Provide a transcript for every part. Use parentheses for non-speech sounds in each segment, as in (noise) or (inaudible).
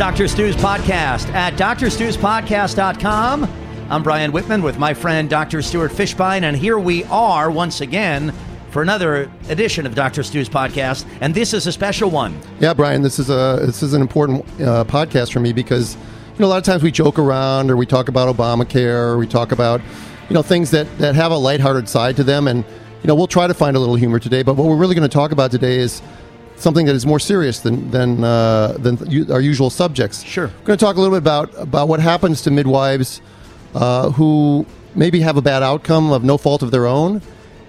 Dr. Stu's podcast at drstuspodcast.com. I'm Brian Whitman with my friend Dr. Stuart Fishbein, and here we are once again for another edition of Dr. Stu's podcast, and this is a special one. Yeah, Brian, this is a this is an important uh, podcast for me because you know a lot of times we joke around or we talk about Obamacare or we talk about you know things that that have a lighthearted side to them, and you know we'll try to find a little humor today. But what we're really going to talk about today is something that is more serious than than uh, than our usual subjects. Sure. We're going to talk a little bit about about what happens to midwives uh, who maybe have a bad outcome of no fault of their own,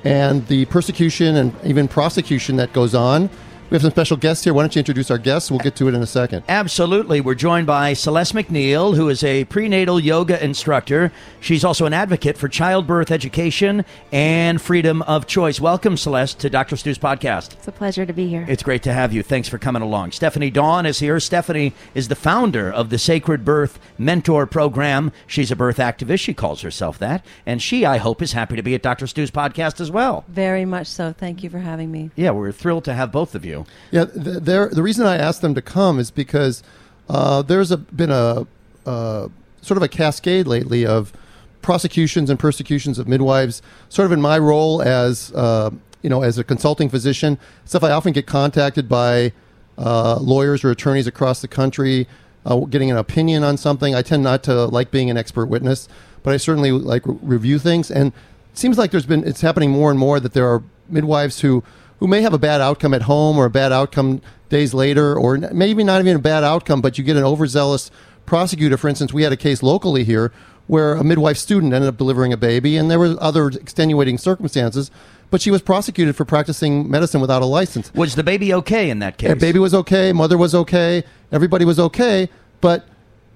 and the persecution and even prosecution that goes on. We have some special guests here. Why don't you introduce our guests? We'll get to it in a second. Absolutely. We're joined by Celeste McNeil, who is a prenatal yoga instructor. She's also an advocate for childbirth education and freedom of choice. Welcome, Celeste, to Dr. Stu's podcast. It's a pleasure to be here. It's great to have you. Thanks for coming along. Stephanie Dawn is here. Stephanie is the founder of the Sacred Birth Mentor Program. She's a birth activist. She calls herself that. And she, I hope, is happy to be at Dr. Stu's podcast as well. Very much so. Thank you for having me. Yeah, we're thrilled to have both of you. Yeah, th- there. The reason I asked them to come is because uh, there's a, been a uh, sort of a cascade lately of prosecutions and persecutions of midwives. Sort of in my role as uh, you know, as a consulting physician, stuff I often get contacted by uh, lawyers or attorneys across the country, uh, getting an opinion on something. I tend not to like being an expert witness, but I certainly like re- review things. And it seems like there's been it's happening more and more that there are midwives who who may have a bad outcome at home or a bad outcome days later, or maybe not even a bad outcome, but you get an overzealous prosecutor. For instance, we had a case locally here where a midwife student ended up delivering a baby, and there were other extenuating circumstances, but she was prosecuted for practicing medicine without a license. Was the baby okay in that case? Yeah, baby was okay, mother was okay, everybody was okay, but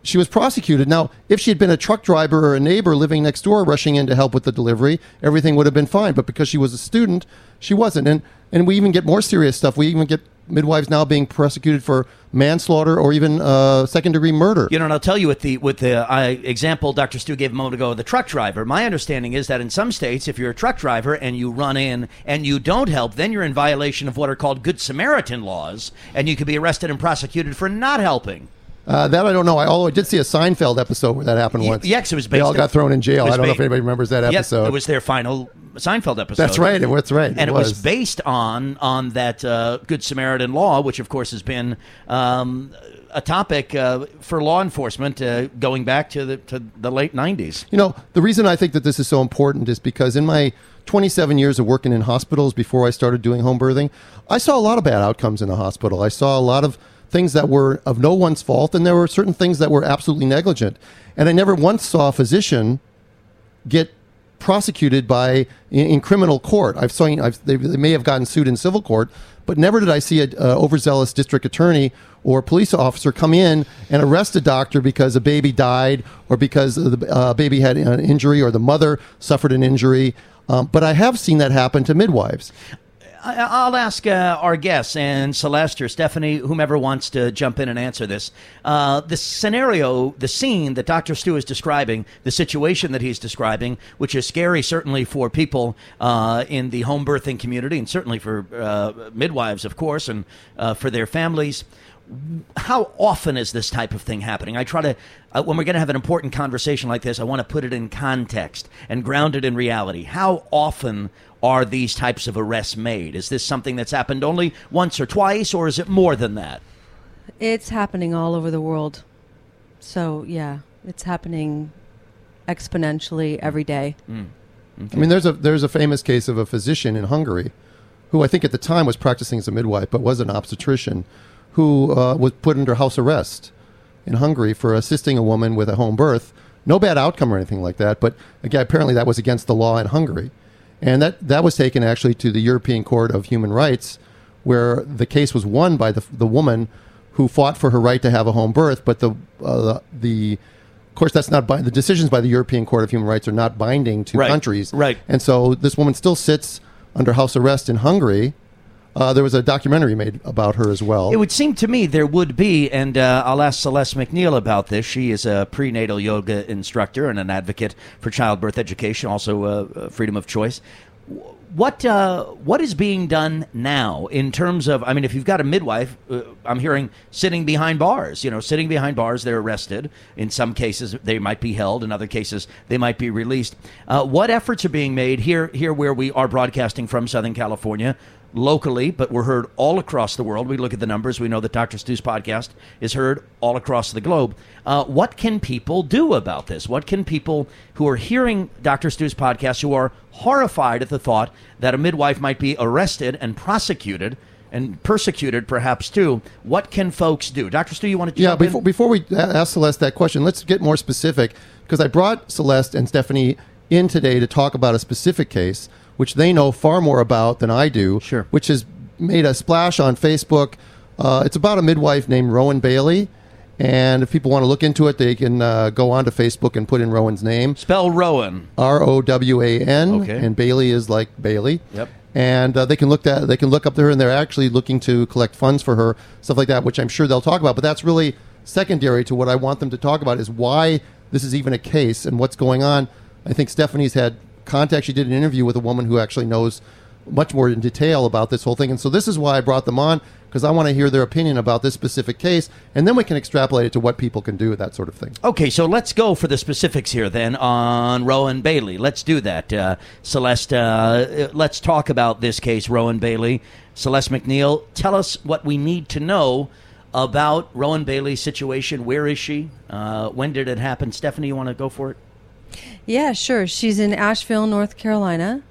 she was prosecuted. Now, if she had been a truck driver or a neighbor living next door rushing in to help with the delivery, everything would have been fine. But because she was a student, she wasn't. And and we even get more serious stuff. We even get midwives now being prosecuted for manslaughter or even uh, second degree murder. You know, and I'll tell you with the with the uh, example Dr. Stu gave a moment ago, the truck driver. My understanding is that in some states, if you're a truck driver and you run in and you don't help, then you're in violation of what are called Good Samaritan laws, and you could be arrested and prosecuted for not helping. Uh, that I don't know. I, although I did see a Seinfeld episode where that happened once. yes, it was based. They all got thrown in jail. I don't know if anybody remembers that Yep, episode. it was their final Seinfeld episode. That's right. It was right. and it It was. was. based on on that uh, Good Samaritan law, which of course has been um, a topic uh, for law enforcement uh, going back to the to the late '90s. You know, the reason I think that this is so important is because in my 27 years of working in hospitals before I started doing home birthing, I saw a lot of bad outcomes in the hospital. I saw a lot of things that were of no one's fault, and there were certain things that were absolutely negligent. And I never once saw a physician get prosecuted by in, in criminal court. I've seen I've, they, they may have gotten sued in civil court, but never did I see an uh, overzealous district attorney or police officer come in and arrest a doctor because a baby died or because the uh, baby had an injury or the mother suffered an injury. Um, but I have seen that happen to midwives. I'll ask uh, our guests and Celeste or Stephanie, whomever wants to jump in and answer this. Uh, the scenario, the scene that Dr. Stu is describing, the situation that he's describing, which is scary certainly for people uh, in the home birthing community and certainly for uh, midwives, of course, and uh, for their families. How often is this type of thing happening? I try to, uh, when we're going to have an important conversation like this, I want to put it in context and ground it in reality. How often are these types of arrests made? Is this something that's happened only once or twice, or is it more than that? It's happening all over the world. So, yeah, it's happening exponentially every day. I mean, there's a there's a famous case of a physician in Hungary, who I think at the time was practicing as a midwife, but was an obstetrician, who uh, was put under house arrest in Hungary for assisting a woman with a home birth. No bad outcome or anything like that, but again, apparently that was against the law in Hungary, and that that was taken actually to the European Court of Human Rights, where the case was won by the the woman who fought for her right to have a home birth, but the uh, the of course, that's not bi- the decisions by the European Court of Human Rights are not binding to Right, countries. right. And so this woman still sits under house arrest in Hungary. Uh, there was a documentary made about her as well. It would seem to me there would be, and uh, I'll ask Celeste McNeil about this. She is a prenatal yoga instructor and an advocate for childbirth education, also uh, uh, freedom of choice. What uh, what is being done now in terms of? I mean, if you've got a midwife, uh, I'm hearing sitting behind bars. You know, sitting behind bars, they're arrested. In some cases, they might be held. In other cases, they might be released. What efforts are being made here? Here, where we are broadcasting from Southern California, locally, but we're heard all across the world. We look at the numbers. We know that Dr. Stu's podcast is heard all across the globe. Uh, what can people do about this? What can people who are hearing Dr. Stu's podcast, who are horrified at the thought that a midwife might be arrested and prosecuted? And persecuted, perhaps too. What can folks do, Doctor Stu? You want to Yeah, before, in? before we ask Celeste that question, let's get more specific because I brought Celeste and Stephanie in today to talk about a specific case, which they know far more about than I do. Sure. Which has made a splash on Facebook. Uh, it's about a midwife named Rowan Bailey. And if people want to look into it, they can uh, go onto Facebook and put in Rowan's name. Spell Rowan. R O W A N, Okay. and Bailey is like Bailey. Yep. And uh, they can look that they can look up there, and they're actually looking to collect funds for her, stuff like that, which I'm sure they'll talk about. But that's really secondary to what I want them to talk about is why this is even a case and what's going on. I think Stephanie's had contact. She did an interview with a woman who actually knows much more in detail about this whole thing, and so this is why I brought them on because I want to hear their opinion about this specific case, and then we can extrapolate it to what people can do with that sort of thing. Okay, so let's go for the specifics here then on Rowan Bailey. Let's do that. Uh, Celeste, uh, let's talk about this case, Rowan Bailey. Celeste McNeil, tell us what we need to know about Rowan Bailey's situation. Where is she? Uh, when did it happen? Stephanie, you want to go for it? Yeah, sure. She's in Asheville, North Carolina.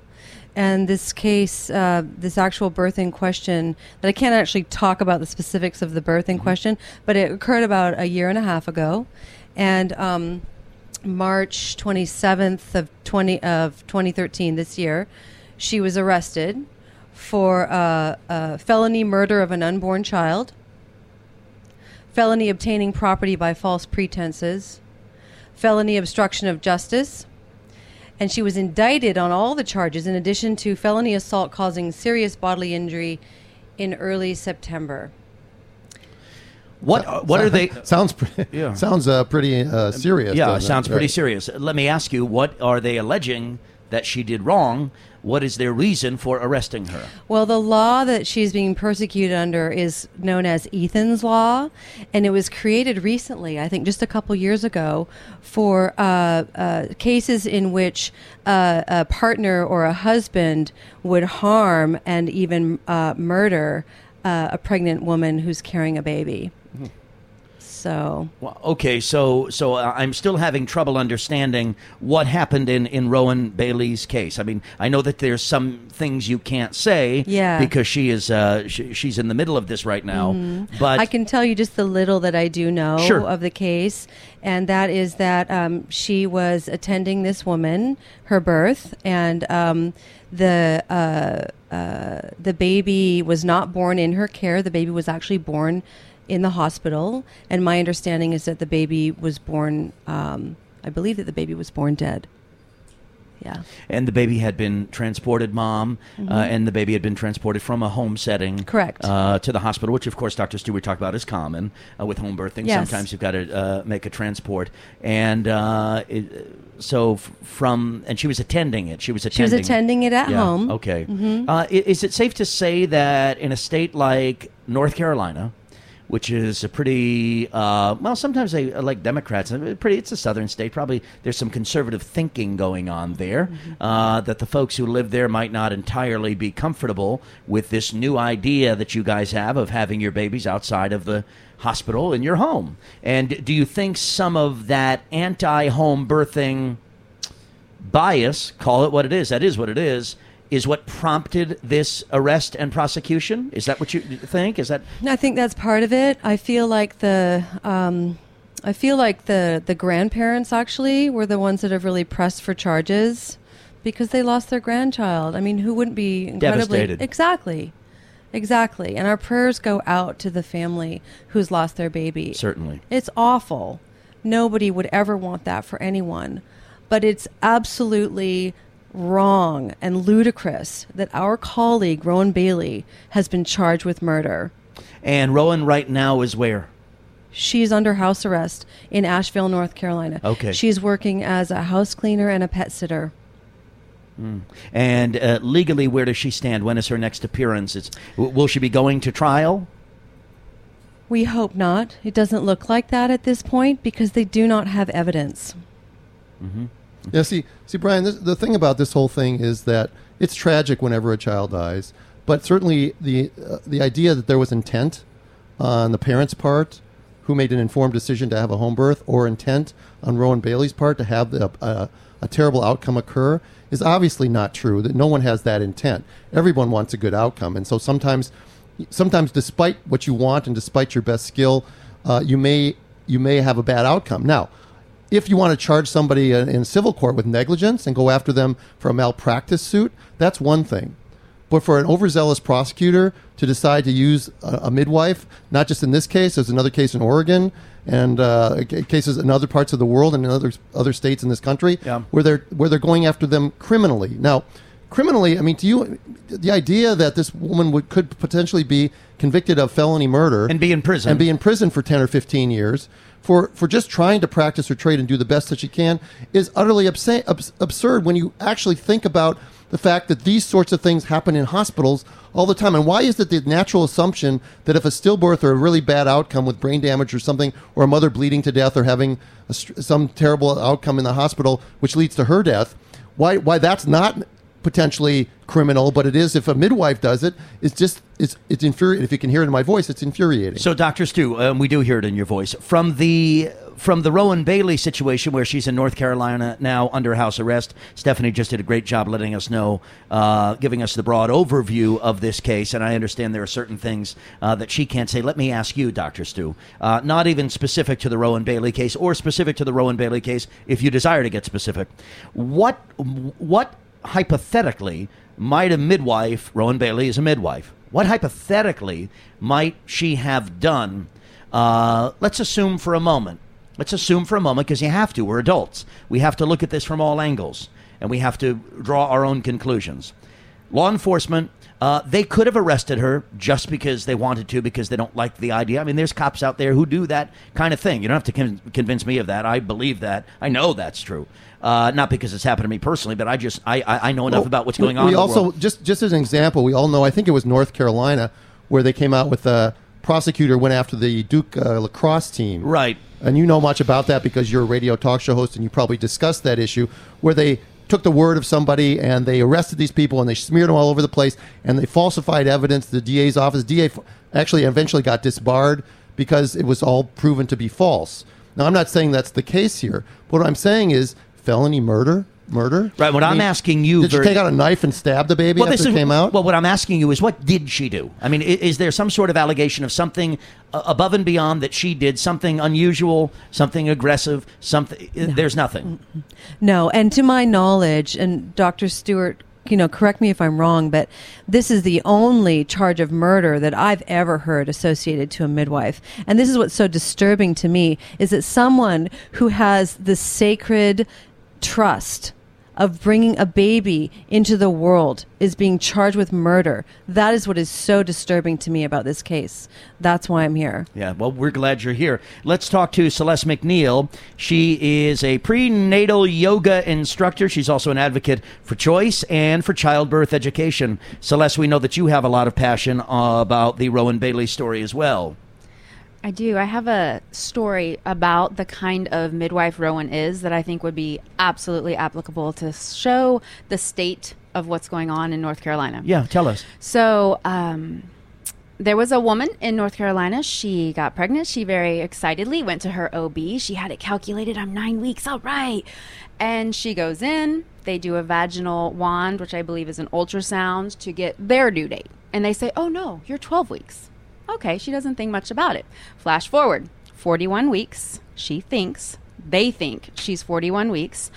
And this case, uh, this actual birth in question, that I can't actually talk about the specifics of the birth in question, but it occurred about a year and a half ago. And um, March 27th of 20 of 2013 this year, she was arrested for uh, uh, felony murder of an unborn child, felony obtaining property by false pretenses, felony obstruction of justice, and she was indicted on all the charges in addition to felony assault causing serious bodily injury in early September. What, uh, what are they? (laughs) Sounds pretty. (laughs) Yeah. Sounds uh, pretty uh, serious. Yeah, it sounds pretty Right. serious. Let me ask you, what are they alleging that she did wrong? What is their reason for arresting her? Well, the law that she's being persecuted under is known as Ethen's Law, and it was created recently, I think just a couple years ago, for uh, uh, cases in which uh, a partner or a husband would harm and even uh, murder uh, a pregnant woman who's carrying a baby. So, Well, okay, so so uh, I'm still having trouble understanding what happened in in Rowan Bailey's case. I mean, I know that there's some things you can't say, Yeah. because she is uh, sh- she's in the middle of this right now. But Mm-hmm. I can tell you just the little that I do know Sure. of the case, and that is that um, she was attending this woman her birth, and um, the uh, uh, the baby was not born in her care. The baby was actually born in the hospital, and my understanding is that the baby was born. Um, I believe that the baby was born dead. Yeah. and the baby had been transported, mom, uh, and the baby had been transported from a home setting, Mm-hmm. Correct. uh, to the hospital, which of course Dr. Stuart talked about is common uh, with home birthing. Yes. Sometimes you've got to uh, make a transport, and uh, it, so f- from and she was attending it. She was attending. She was attending. it at Yeah, home. Okay. Mhm. Uh, is it safe to say that in a state like North Carolina, which is a pretty uh, well, sometimes they uh, like Democrats. uh, Pretty, it's a southern state. Probably there's some conservative thinking going on there. Uh, that the folks who live there might not entirely be comfortable with this new idea that you guys have of having your babies outside of the hospital in your home. And do you think some of that anti-home birthing bias, call it what it is, that is what it is, is what prompted this arrest and prosecution? Is that what you think? Is that I think that's part of it. I feel like the um, I feel like the the grandparents actually were the ones that have really pressed for charges because they lost their grandchild. I mean, who wouldn't be incredibly Devastated. exactly, exactly? And our prayers go out to the family who's lost their baby. certainly? It's awful. Nobody would ever want that for anyone. But it's absolutely wrong and ludicrous that our colleague, Rowan Bailey, has been charged with murder. And Rowan right now is where? She's under house arrest in Asheville, North Carolina. Okay. She's working as a house cleaner and a pet sitter. And uh, legally, where does she stand? When is her next appearance? It's, w- will she be going to trial? We hope not. It doesn't look like that at this point because they do not have evidence. Yeah, see, see, Brian. This, the thing about this whole thing is that it's tragic whenever a child dies, but certainly the uh, the idea that there was intent on the parents' part, who made an informed decision to have a home birth, or intent on Rowan Bailey's part to have the, uh, a terrible outcome occur, is obviously not true. That no one has that intent. Everyone wants a good outcome, and so sometimes, sometimes, despite what you want and despite your best skill, uh, you may you may have a bad outcome. Now if you want to charge somebody in, civil court with negligence and go after them for a malpractice suit, that's one thing. But for an overzealous prosecutor to decide to use a, a midwife, not just in this case, there's another case in Oregon and uh, cases in other parts of the world and in other other states in this country Yeah. where they're where they're going after them criminally. Now, criminally, I mean, to you, the idea that this woman would could potentially be convicted of felony murder And be in prison. and be in prison for 10 or 15 years for, for just trying to practice her trade and do the best that she can is utterly absa- abs- absurd when you actually think about the fact that these sorts of things happen in hospitals all the time. And why is it the natural assumption that if a stillbirth or a really bad outcome with brain damage or something, or a mother bleeding to death or having a, some terrible outcome in the hospital, which leads to her death, why, why that's not potentially criminal, but it is if a midwife does it. It's just it's it's infuriating. If you can hear it in my voice, it's infuriating. So, Doctor Stu, um, we do hear it in your voice from the from the Rowan Bailey situation, where she's in North Carolina now under house arrest. Stephanie just did a great job letting us know, uh, giving us the broad overview of this case, and I understand there are certain things uh, that she can't say. Let me ask you, Doctor Stu, uh, not even specific to the Rowan Bailey case or specific to the Rowan Bailey case, if you desire to get specific. What what hypothetically might a midwife, Rowan Bailey is a midwife, what hypothetically might she have done? Uh, let's assume for a moment. Let's assume for a moment, because you have to. We're adults. We have to look at this from all angles, and we have to draw our own conclusions. Law enforcement, uh, they could have arrested her just because they wanted to, because they don't like the idea. I mean, there's cops out there who do that kind of thing. You don't have to con- convince me of that. I believe that. I know that's true. Uh, not because it's happened to me personally, but I just I I, I know enough Well, about what's we- going on. We in the also world. just just as an example, we all know. I think it was North Carolina where they came out with a prosecutor went after the Duke uh, lacrosse team. Right. And you know much about that because you're a radio talk show host and you probably discussed that issue where they took the word of somebody and they arrested these people and they smeared them all over the place and they falsified evidence. The DA's office, DA actually eventually got disbarred because it was all proven to be false. Now, I'm not saying that's the case here. But what I'm saying is felony murder, murder. Right, what I I'm mean, asking you Did very- you take out a knife and stab the baby after this it is, came out? Well, what I'm asking you is, what did she do? I mean, i- is there some sort of allegation of something uh, above and beyond that she did, something unusual, something aggressive, something? There's nothing. No, and to my knowledge, and Dr. Stuart, you know, correct me if I'm wrong, but this is the only charge of murder that I've ever heard associated to a midwife. And this is what's so disturbing to me is that someone who has the sacred trust of bringing a baby into the world is being charged with murder. That is what is so disturbing to me about this case. That's why I'm here. Yeah, well, we're glad you're here. Let's talk to Celeste McNeil. She is a prenatal yoga instructor. She's also an advocate for choice and for childbirth education. Celeste, we know that you have a lot of passion about the Rowan Bailey story as well. I do. I have a story about the kind of midwife Rowan is that I think would be absolutely applicable to show the state of what's going on in North Carolina. Yeah, tell us. So, um, there was a woman in North Carolina. She got pregnant. She very excitedly went to her OB. She had it calculated. I'm nine weeks. All right. And she goes in. They do a vaginal wand, which I believe is an ultrasound, to get their due date. And they say, oh, no, you're 12 weeks. Okay. She doesn't think much about it. Flash forward 41 weeks. She thinks, they think she's 41 weeks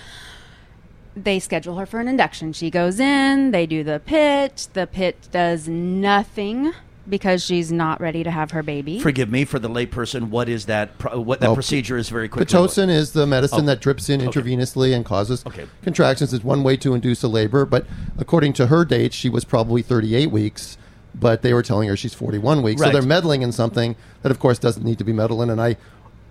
they schedule her for an induction. She goes in, they do the pit. The pit does nothing because she's not ready to have her baby. Forgive me for the layperson. What is that? pro- What that Oh, procedure is very quickly. Pitocin is the medicine Oh. that drips in intravenously and causes Okay. contractions. It's one way to induce a labor, but according to her date, she was probably 38 weeks, but they were telling her she's 41 weeks. Right. So they're meddling in something that, of course, doesn't need to be meddling. And I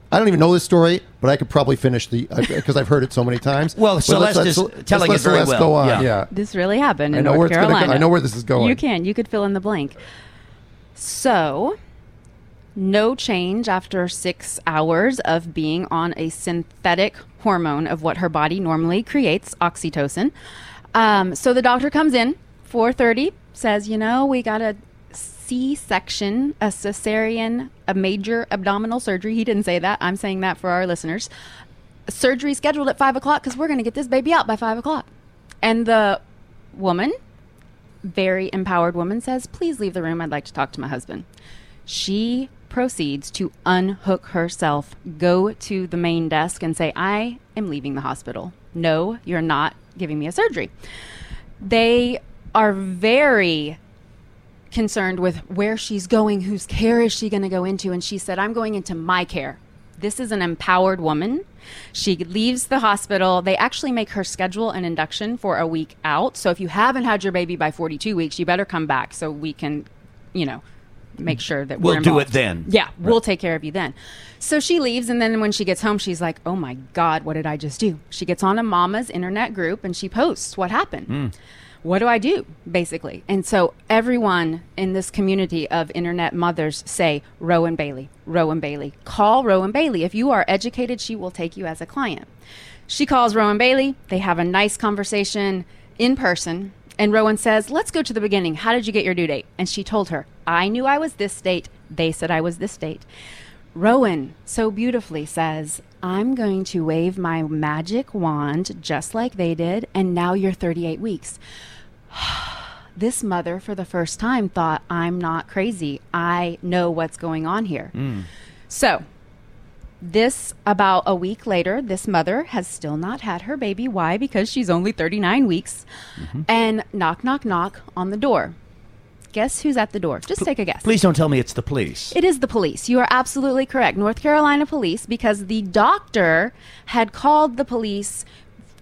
I don't even know this story, but I could probably finish the because I've heard it so many times. Well, But Celeste let's- is let's- let's telling let it very Celeste well. Go on. Yeah. Yeah. This really happened in I know North where it's go- Carolina. I know where this is going. You can. You could fill in the blank. So, no change after six hours of being on a synthetic hormone of what her body normally creates, oxytocin. Um, so the doctor comes in, 4:30, says, "You know, we got a C-section, a cesarean, a major abdominal surgery." He didn't say that. I'm saying that for our listeners. Surgery scheduled at five o'clock because we're going to get this baby out by five o'clock. And the woman very empowered woman says, Please leave the room. I'd like to talk to my husband. She proceeds to unhook herself, go to the main desk, and say, I am leaving the hospital. No, you're not giving me a surgery. They are very concerned with where she's going, whose care is she going to go into. And she said, I'm going into my care. This is an empowered woman. She leaves the hospital. They actually make her schedule an induction for a week out. So if you haven't had your baby by 42 weeks, you better come back so we can, you know, make sure that We'll do it then. Yeah, we'll take care of you then. So she leaves, and then when she gets home, she's like, "Oh my God, what did I just do?" She gets on a mama's internet group and she posts what happened. Hmm. What do I do, basically? And so everyone in this community of internet mothers say, "Rowan Bailey, Rowan Bailey, call Rowan Bailey. If you are educated, she will take you as a client." She calls Rowan Bailey. They have a nice conversation in person. And Rowan says, Let's go to the beginning. How did you get your due date? And she told her, I knew I was this date. They said I was this date. Rowan so beautifully says, I'm going to wave my magic wand just like they did, and now you're 38 weeks. (sighs) this mother, for the first time, thought, I'm not crazy. I know what's going on here. Hmm. So, this about a week later, this mother has still not had her baby. Why? Because she's only 39 weeks. Mm-hmm. And knock, knock, knock on the door. Guess who's at the door? Just take a guess. Please don't tell me it's the police. It is the police. You are absolutely correct. North Carolina police, because the doctor had called the police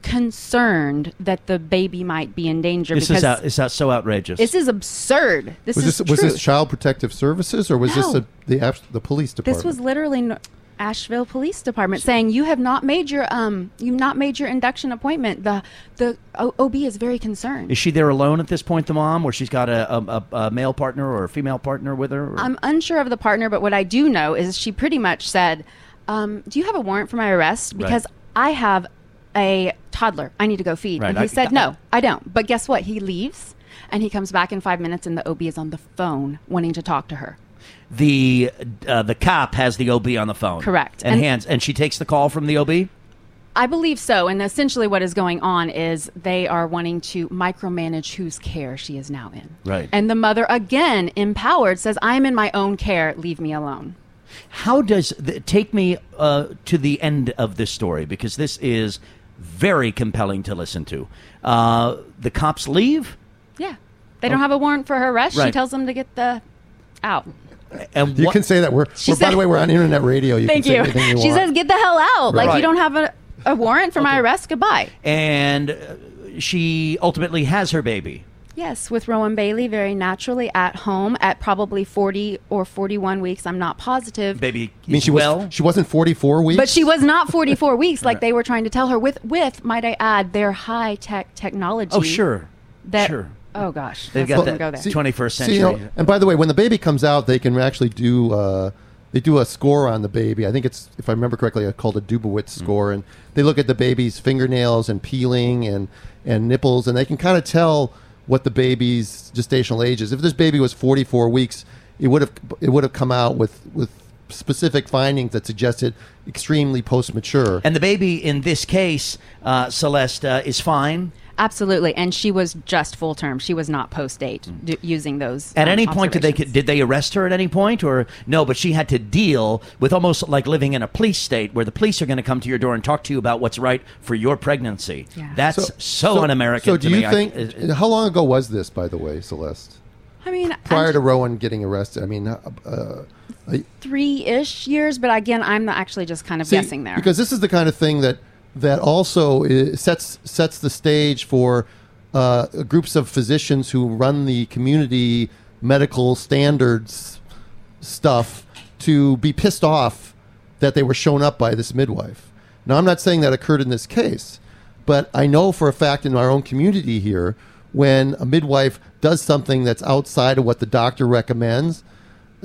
concerned that the baby might be in danger. This is out, is that so outrageous? this is absurd. This Was is this was this. Child Protective Services or was this a, the the police department? This was literally no- Asheville Police Department saying you have not made your um you've not made your induction appointment. The the o- OB is very concerned. Is she there alone at this point, the mom, or she's got a, a, a, a male partner or a female partner with her? or- I'm unsure of the partner, but what I do know is she pretty much said, um, "Do you have a warrant for my arrest? Because I have a toddler. I need to go feed." Right, And he I- said, I- "No, I don't." But guess what? He leaves. And he comes back in five minutes, and the OB is on the phone wanting to talk to her. The uh, the cop has the OB on the phone. Correct. And, And- hands, and she takes the call from the OB. I believe so. And essentially, what is going on is they are wanting to micromanage whose care she is now in. Right. And the mother, again, empowered, says, I'm in my own care. Leave me alone. How does the, take me uh, to the end of this story because this is very compelling to listen to. Uh, the cops leave, Yeah. They don't have a warrant for her arrest. She Oh. Tells them to get the out. And You what- can say that we're, we're by the way we're on internet radio. You Thank can you. anything you she want. says, get the hell out. Like, you don't have a, a warrant for my arrest. Goodbye. and uh, she ultimately has her baby. Yes, with Rowan Bailey, very naturally at home at probably 40 or 41 weeks. I'm not positive. Baby, I mean, is she was well. she wasn't 44 weeks. But she was not 44 weeks like they were trying to tell her with with might I add their high tech technology. oh, sure, That sure. Oh gosh. They've got not that go there. see- 21st See, you know, century. and by the way, when the baby comes out, they can actually do uh, they do a score on the baby. I think it's if I remember correctly, it's called a Dubowitz Hmm. score, and they look at the baby's fingernails and peeling and and nipples, and they can kind of tell what the baby's gestational age is. If this baby was 44 weeks, it would have it would have come out with with specific findings that suggested extremely post mature. And the baby in this case, uh, Celeste, uh, is fine. Absolutely, and she was just full term. She was not post date d- using those. At um, any point, did they did they arrest her at any point, or no? But she had to deal with almost like living in a police state, where the police are going to come to your door and talk to you about what's right for your pregnancy. Yeah. That's so, un-American. So, to do you me. I- think? it- how long ago was this, by the way, Celeste? I mean, Prior I'm to Rowan getting arrested, I mean, uh, uh, three ish years, but again, I'm actually just kind of See, guessing there. because this is the kind of thing that that also i sets sets the stage for uh, groups of physicians who run the community medical standards stuff to be pissed off that they were shown up by this midwife. Now, I'm not saying that occurred in this case, but I know for a fact in our own community here, when a midwife does something that's outside of what the doctor recommends,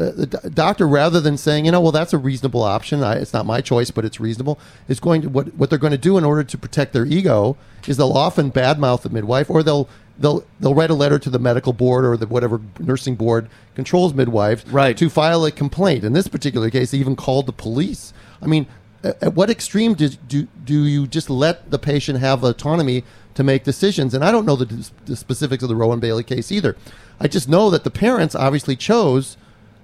uh, the doctor, rather than saying, you know, well, that's a reasonable option, I, it's not my choice, but it's reasonable, is going to what what they're going to do in order to protect their ego is they'll often badmouth the midwife, or they'll they'll they'll write a letter to the medical board or the whatever nursing board controls midwives Right. to file a complaint. In this particular case, they even called the police. I mean, at, at what extreme did, do do you just let the patient have autonomy to make decisions? And I don't know the, the specifics of the Rowan Bailey case either. I just know that the parents obviously chose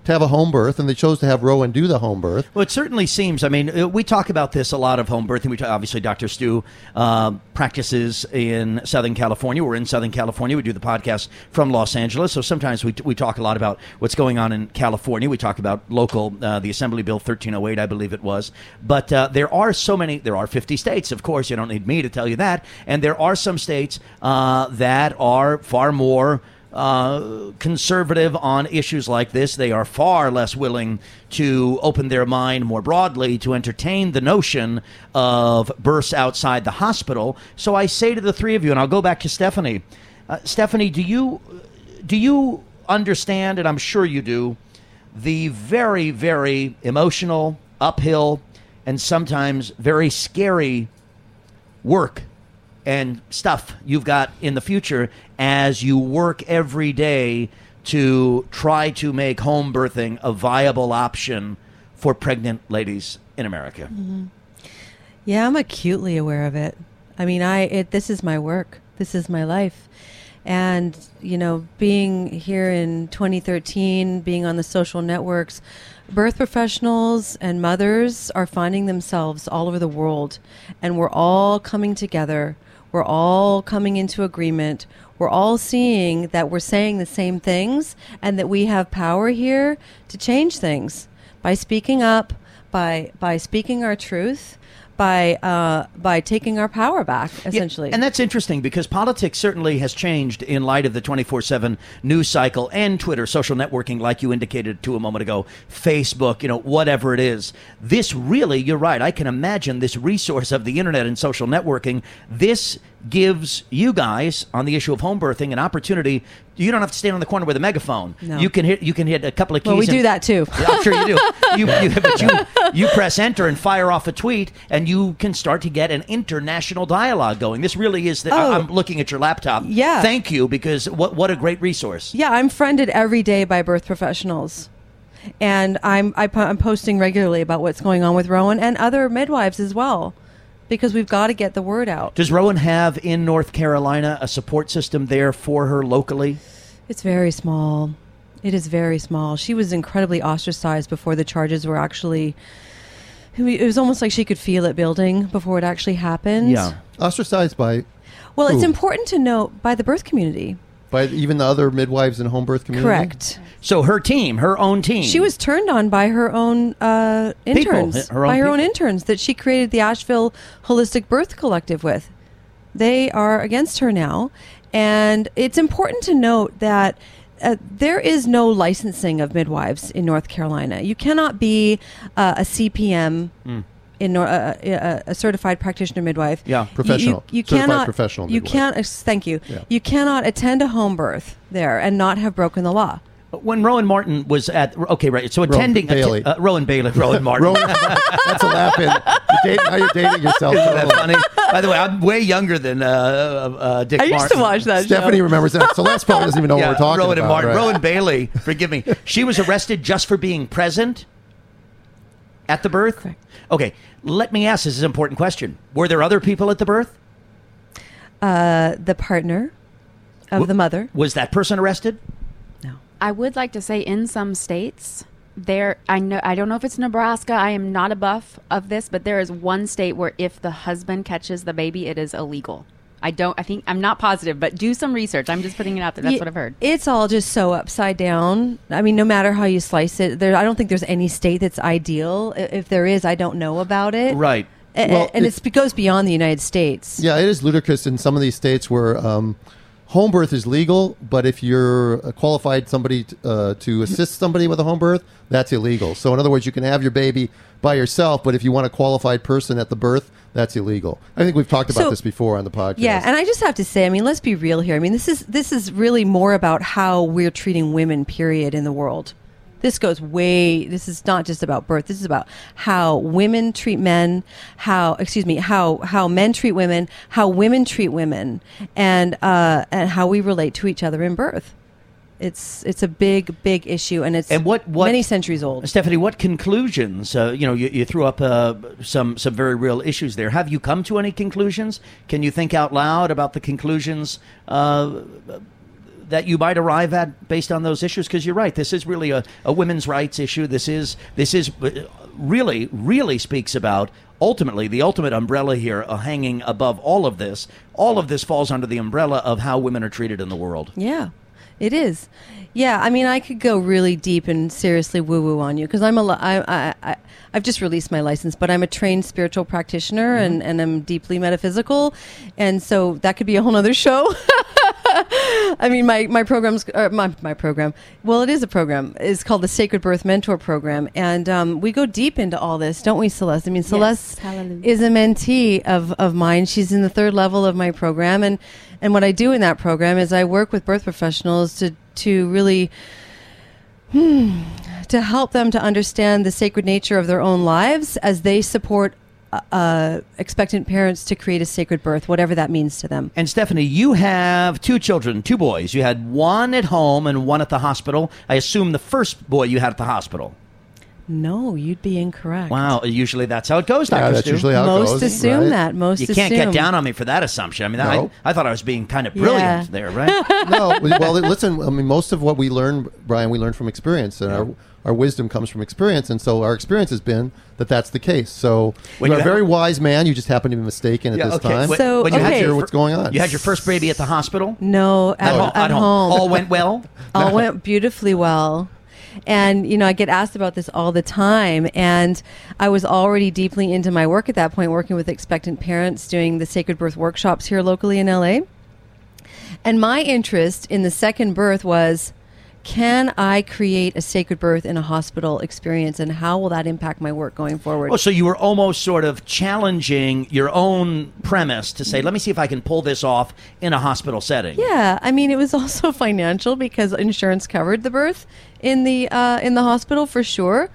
to have a home birth, and they chose to have Rowan do the home birth. Well, it certainly seems. I mean, uh, we talk about this a lot of home birthing. We talk, obviously, Dr. Stu uh, practices in Southern California. We're in Southern California. We do the podcast from Los Angeles, so sometimes we, we talk a lot about what's going on in California. We talk about local, uh, the Assembly Bill 1308, I believe it was. But uh, there are so many. There are 50 states, of course. You don't need me to tell you that. And there are some states uh, that are far more uh, conservative on issues like this. They are far less willing to open their mind more broadly to entertain the notion of births outside the hospital. So I say to the three of you, and I'll go back to Stephanie. Uh, Stephanie, do you do you understand? And I'm sure you do. The very, very emotional, uphill, and sometimes very scary work and stuff you've got in the future as you work every day to try to make home birthing a viable option for pregnant ladies in America. Mm-hmm. Yeah, I'm acutely aware of it. I mean, I it, this is my work. This is my life. And, you know, being here in 2013, being on the social networks, birth professionals and mothers are finding themselves all over the world. And we're all coming together. We're all coming into agreement. We're all seeing that we're saying the same things and that we have power here to change things by speaking up, by, by speaking our truth by uh, by taking our power back, essentially. Yeah, and that's interesting because politics certainly has changed in light of the 24 7 news cycle and Twitter, social networking, like you indicated to a moment ago, Facebook, you know, whatever it is. This really, you're right. I can imagine this resource of the internet and social networking. This gives you guys on the issue of home birthing an opportunity. You don't have to stand on the corner with a megaphone. No. You can hit. You can hit a couple of keys. well, we and- do that too. (laughs) yeah, I'm sure you do. (laughs) You, you, but you, you press enter and fire off a tweet, and you can start to get an international dialogue going. This really is. The, I- Oh. I'm looking at your laptop. Yeah. Thank you, because what what a great resource. Yeah, I'm friended every day by birth professionals. And I'm I, po- I'm posting regularly about what's going on with Rowan and other midwives as well, because we've got to get the word out. Does Rowan have in North Carolina a support system there for her locally? It's very small. It is very small. She was incredibly ostracized before the charges were actually. It was almost like she could feel it building before it actually happened. Yeah. Ostracized by Well, it's important to note by the birth community. By even the other midwives and home birth community. Correct. So her team, her own team. She was turned on by her own uh, People, interns, her own by her own interns that she created the Asheville Holistic Birth Collective with. They are against her now, and it's important to note that. Uh, there is no licensing of midwives in North Carolina. You cannot be uh, a CPM Hmm. In Nor- uh, uh, a certified practitioner midwife. Yeah. You- you- Professional. You, Certified cannot. professional You midwife. can't. uh, thank you. Yeah. You cannot attend a home birth there and not have broken the law. when Rowan Martin was at. Okay, right. So attending Bailey. uh, Rowan Bailey, (laughs) Rowan Martin. Rowan, that's a laugh in. You're dating, now you're dating yourself. Isn't that funny? By the way, I'm way younger than uh, uh, uh, Dick Martin I used Martin. to watch that Stephanie show. remembers that. Celeste probably doesn't even know yeah, what we're talking Rowan about. and Martin. right? Rowan Bailey, forgive me. She was arrested just for being present at the birth. Correct. Okay, let me ask this is an important question. Were there other people at the birth? Uh, the partner of Wh- the mother. Was that person arrested? No. I would like to say in some states there I know I don't know if it's Nebraska. I am not a buff of this, but there is one state where if the husband catches the baby, it is illegal. I don't I think I'm not positive, but do some research. I'm just putting it out there. That's Ye- what I've heard. It's all just so upside down. I mean, no matter how you slice it, there. I don't think there's any state that's ideal. If there is, I don't know about it. Right. A- Well, and it- it goes beyond the United States. Yeah, it is ludicrous in some of these states where um, home birth is legal, but if you're a qualified somebody t- uh, to assist somebody with a home birth, that's illegal. So, in other words, you can have your baby by yourself, but if you want a qualified person at the birth, that's illegal. I think we've talked about So- this before on the podcast. Yeah, and I just have to say, I mean, let's be real here. I mean, this is this is really more about how we're treating women. Period in the world. This goes way. This is not just about birth. This is about how women treat men. How excuse me. How how men treat women. How women treat women, and uh, and how we relate to each other in birth. It's it's a big big issue, and it's And what- what- many centuries old. Stephanie, what conclusions? Uh, you know, you, you threw up uh, some some very real issues there. Have you come to any conclusions? Can you think out loud about the conclusions uh, that you might arrive at based on those issues? Because you're right, this is really a, a women's rights issue. This is this is uh, really really speaks about ultimately the ultimate umbrella here uh, hanging above all of this. All of this falls under the umbrella of how women are treated in the world. Yeah, it is. Yeah, I mean, I could go really deep and seriously woo woo on you because I'm a, li- I, I, I, I've just released my license, but I'm a trained spiritual practitioner and, and I'm deeply metaphysical. And so that could be a whole nother show. (laughs) (laughs) I mean, my, my program's, uh, my, my program, well, it is a program, It's called the Sacred Birth Mentor Program. And um, we go deep into all this, don't we, Celeste? I mean, Celeste hallelujah. is a mentee of, of mine. She's in the third level of my program. And, and what I do in that program is I work with birth professionals to, to really hmm, to help them to understand the sacred nature of their own lives as they support uh, expectant parents to create a sacred birth, whatever that means to them. And Stephanie, you have two children, two boys. You had one at home and one at the hospital. I assume the first boy you had at the hospital. No, you'd be incorrect. Wow, usually that's how it goes, Doctor Yeah, that's Stu. usually how it Most goes. assume right? that. Most you can't get down on me for that assumption. I mean, No. I, I thought I was being kind of brilliant Yeah. there, right? (laughs) no, we- well, listen. I mean, most of what we learn, Brian, we learn from experience, and our our wisdom comes from experience. And so, our experience has been that that's the case. So, When you're you a very have- wise man. You just happen to be mistaken at Yeah, this okay. time. When- So, when you okay. had Not your what's going on. You had your first baby at the hospital. No, at, At, ho- ho- at home. All went well. all went beautifully well. And, you know, I get asked about this all the time. And I was already deeply into my work at that point, working with expectant parents, doing the sacred birth workshops here locally in LA. And my interest in the second birth was can I create a sacred birth in a hospital experience? And how will that impact my work going forward? Oh, so you were almost sort of challenging your own premise to say, "Let me see if I can pull this off in a hospital setting." Yeah, I mean, it was (laughs) also financial because insurance covered the birth in the uh, in the hospital for sure.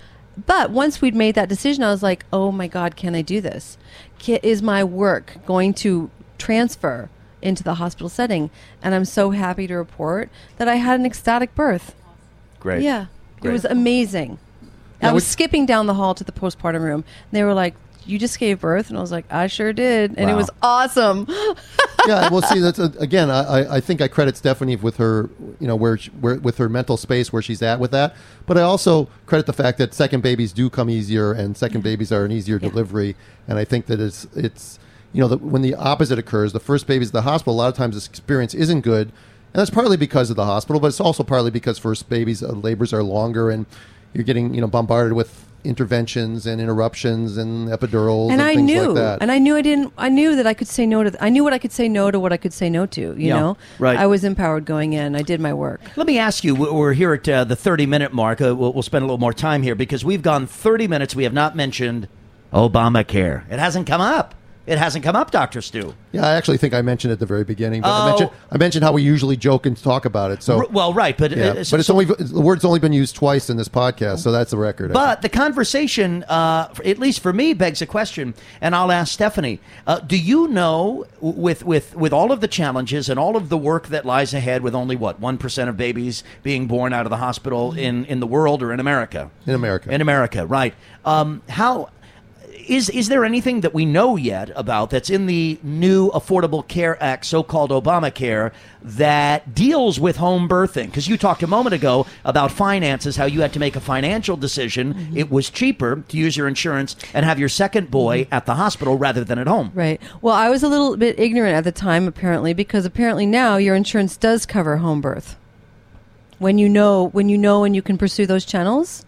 But once we'd made that decision, I was like, "Oh my God, can I do this? Is my work going to transfer into the hospital setting?" And I'm so happy to report that I had an ecstatic birth. Great. Yeah, Great. it was amazing. Yeah, I was we- skipping down the hall to the postpartum room. And they were like, "You just gave birth," and I was like, "I sure did," and it was awesome. (laughs) yeah, well, see, that's uh, (laughs) again. I, I- I think I credit Stephanie with her, you know, where, she, where with her mental space where she's at with that. But I also credit the fact that second babies do come easier, and second babies are an easier Yeah. delivery. And I think that it's it's you know the, when the opposite occurs, the first baby's at the hospital. A lot of times this experience isn't good, and that's partly because of the hospital, but it's also partly because first babies uh, labors are longer, and you're getting you know bombarded with interventions and interruptions and epidurals and, and I things knew, like that. and I knew I didn't. I knew that I could say no to. I knew what I could say no to. What I could say no to. You Yeah, know, right. I was empowered going in. I did my work. Let me ask you. we- We're here at uh, the 30 minute mark. Uh, we'll, we'll spend a little more time here because we've gone 30 minutes. We have not mentioned Obamacare. It hasn't come up. It hasn't come up, Doctor Stu. Yeah, I actually think I mentioned at the very beginning. But Oh. I mentioned I mentioned how we usually joke and talk about it. So R- well, right, but yeah, uh, but so- it's only the word's only been used twice in this podcast, so that's the record. But the conversation, uh, at least for me, begs a question, and I'll ask Stephanie: uh, Do you know, with with with all of the challenges and all of the work that lies ahead, with only what one percent of babies being born out of the hospital in in the world or in America? In America. In America, right? Um, how is is there anything that we know yet about that's in the new Affordable Care Act, so-called Obamacare, that deals with home birthing? Because you talked a moment ago about finances, how you had to make a financial decision. Mm-hmm. It was cheaper to use your insurance and have your second boy mm-hmm. at the hospital rather than at home. Right. Well, I was a little bit ignorant at the time, apparently, because apparently now your insurance does cover home birth. When you know, when you know, and you can pursue those channels.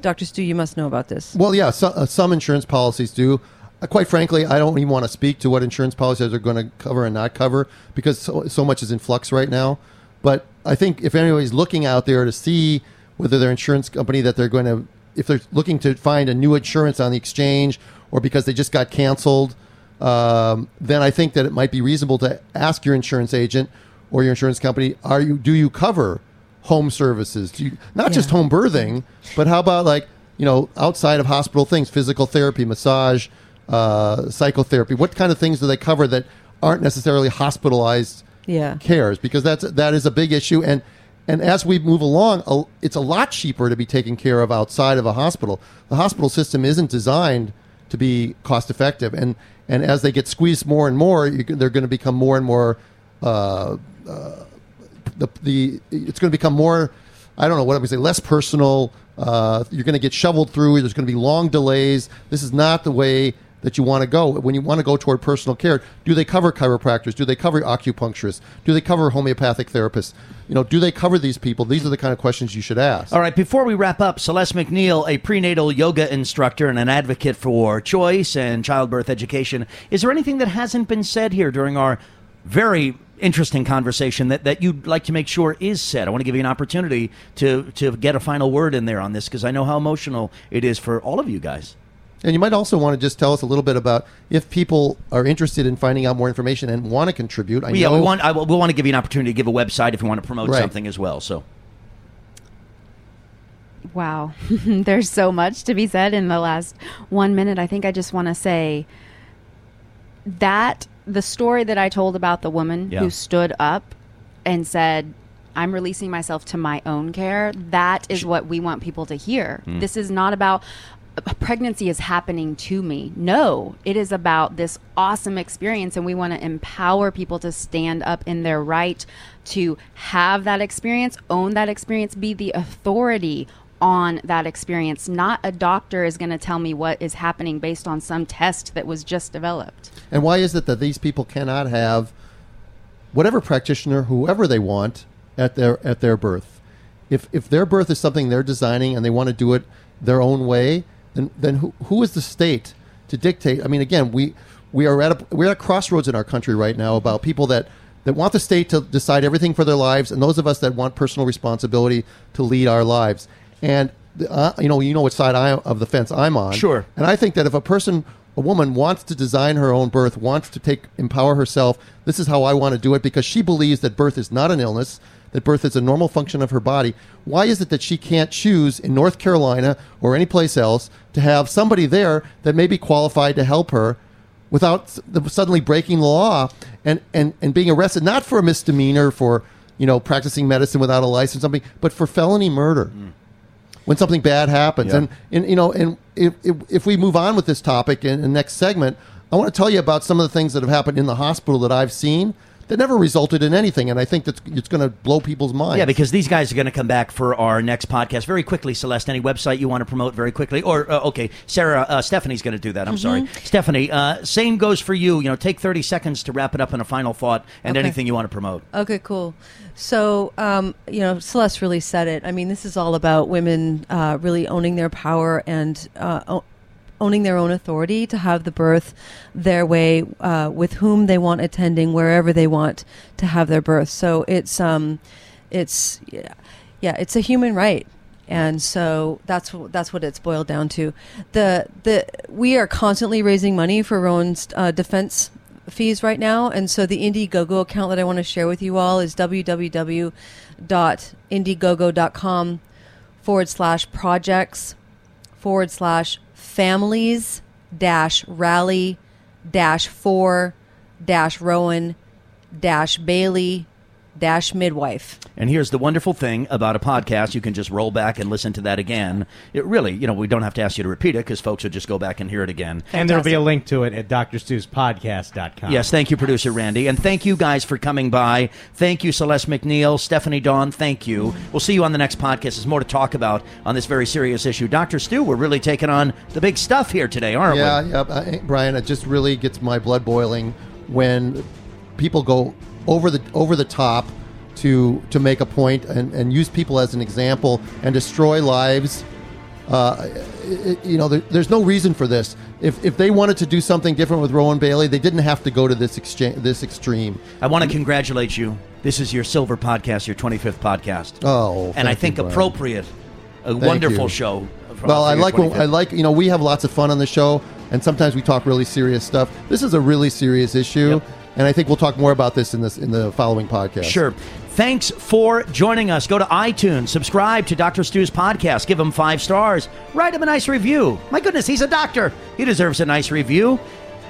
Dr. Stu, you must know about this. well, yeah, so, uh, some insurance policies do. uh, quite frankly, I don't even want to speak to what insurance policies are going to cover and not cover because so, so much is in flux right now. But I think if anybody's looking out there to see whether their insurance company that they're going to, if they're looking to find a new insurance on the exchange or because they just got canceled, um, then I think that it might be reasonable to ask your insurance agent or your insurance company, are you do you cover home services? Do you, not just home birthing, but how about like you know outside of hospital things, physical therapy, massage, uh, psychotherapy? What kind of things do they cover that aren't necessarily hospitalized Yeah. cares? Because that's that is a big issue and. And as we move along, it's a lot cheaper to be taken care of outside of a hospital. The hospital system isn't designed to be cost effective, and and as they get squeezed more and more, they're going to become more and more uh, the, the it's going to become more I don't know what I would say less personal. Uh, you're going to get shoveled through. There's going to be long delays. This is not the way that you want to go. When you want to go toward personal care, do they cover chiropractors? Do they cover acupuncturists? Do they cover homeopathic therapists? You know, do they cover these people? These are the kind of questions you should ask. All right, before we wrap up, Celeste McNeil, a prenatal yoga instructor and an advocate for choice and childbirth education. Is there anything that hasn't been said here during our very interesting conversation that, that you'd like to make sure is said? I want to give you an opportunity to, to get a final word in there on this because I know how emotional it is for all of you guys. And you might also want to just tell us a little bit about if people are interested in finding out more information and want to contribute. I yeah, know we want, I, we want to give you an opportunity to give a website if you want to promote Right. something as well. So. Wow. (laughs) There's so much to be said in the last one minute. I think I just want to say that the story that I told about the woman Yeah. who stood up and said, I'm releasing myself to my own care, that is what we want people to hear. Hmm. This is not about "A pregnancy is happening to me. No, it is about this awesome experience, and we want to empower people to stand up in their right to have that experience, own that experience, be the authority on that experience. Not a doctor is going to tell me what is happening based on some test that was just developed. And why is it that these people cannot have whatever practitioner, whoever they want at their at their birth? If if their birth is something they're designing and they want to do it their own way, then then who, who is the state to dictate? I mean, again, we we are at a we're at a crossroads in our country right now about people that that want the state to decide everything for their lives, and those of us that want personal responsibility to lead our lives. And uh, you know, you know what side I, of the fence I'm on. Sure. And I think that if a person, a woman, wants to design her own birth, wants to take empower herself, this is how I want to do it because she believes that birth is not an illness, that birth is a normal function of her body. Why is it that she can't choose in North Carolina or any place else to have somebody there that may be qualified to help her? Without suddenly breaking the law and, and, and being arrested, not for a misdemeanor, for you know practicing medicine without a license, something, but for felony murder when something bad happens. Yeah. And, and you know, and if, if, if we move on with this topic in the next segment, I want to tell you about some of the things that have happened in the hospital that I've seen that never resulted in anything. And I think that it's going to blow people's minds. Yeah, because these guys are going to come back for our next podcast very quickly. Celeste, any website you want to promote very quickly? Or uh, okay, Sarah, uh, Stephanie's going to do that. I'm sorry, Stephanie. Uh, same goes for you. You know, take 30 seconds to wrap it up in a final thought and Okay. anything you want to promote. Okay, cool. So, um, you know, Celeste really said it. I mean, this is all about women uh, really owning their power and uh, o- owning their own authority to have the birth their way, uh, with whom they want attending, wherever they want to have their birth. So it's, um, it's, yeah, yeah, it's a human right. And so that's that's what it's boiled down to. The the we are constantly raising money for Rowan's uh, defense fees right now, and so the Indiegogo account that I want to share with you all is www.indiegogo.com forward slash projects forward slash families dash rally dash four dash Rowan dash Bailey dash midwife. And here's the wonderful thing about a podcast: you can just roll back and listen to that again. It really, you know, we don't have to ask you to repeat it because folks will just go back and hear it again. And there'll be a link to it at drstuspodcast.com. Yes, thank you, producer Randy. And thank you guys for coming by. Thank you, Celeste McNeil, Stephanie Dawn. Thank you. We'll see you on the next podcast. There's more to talk about on this very serious issue. Dr. Stu, we're really taking on the big stuff here today, aren't yeah, we? yeah, I- Brian, it just really gets my blood boiling when people go over the over the top to to make a point and, and use people as an example and destroy lives Uh, it, you know, there, there's no reason for this. If, if they wanted to do something different with Rowan Bailey, they didn't have to go to this exchange, this extreme. I want to congratulate you. This is your silver podcast, your 25th podcast. Oh, and thank I think Brian. appropriate, a wonderful you. show. Well, I like when, I like you know we have lots of fun on the show, and sometimes we talk really serious stuff. This is a really serious issue, Yep. And I think we'll talk more about this in this in the following podcast. Sure. Thanks for joining us. Go to iTunes, subscribe to Dr. Stu's podcast, give him five stars, write him a nice review. My goodness, he's a doctor. He deserves a nice review.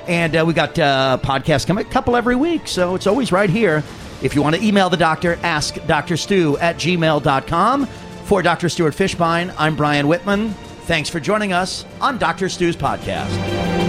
And uh, we got uh, podcasts coming, a couple every week, so it's always right here. If you want to email the doctor, ask Dr. Stu at gmail.com. For Dr. Stuart Fischbein, I'm Brian Whitman. Thanks for joining us on Dr. Stu's podcast.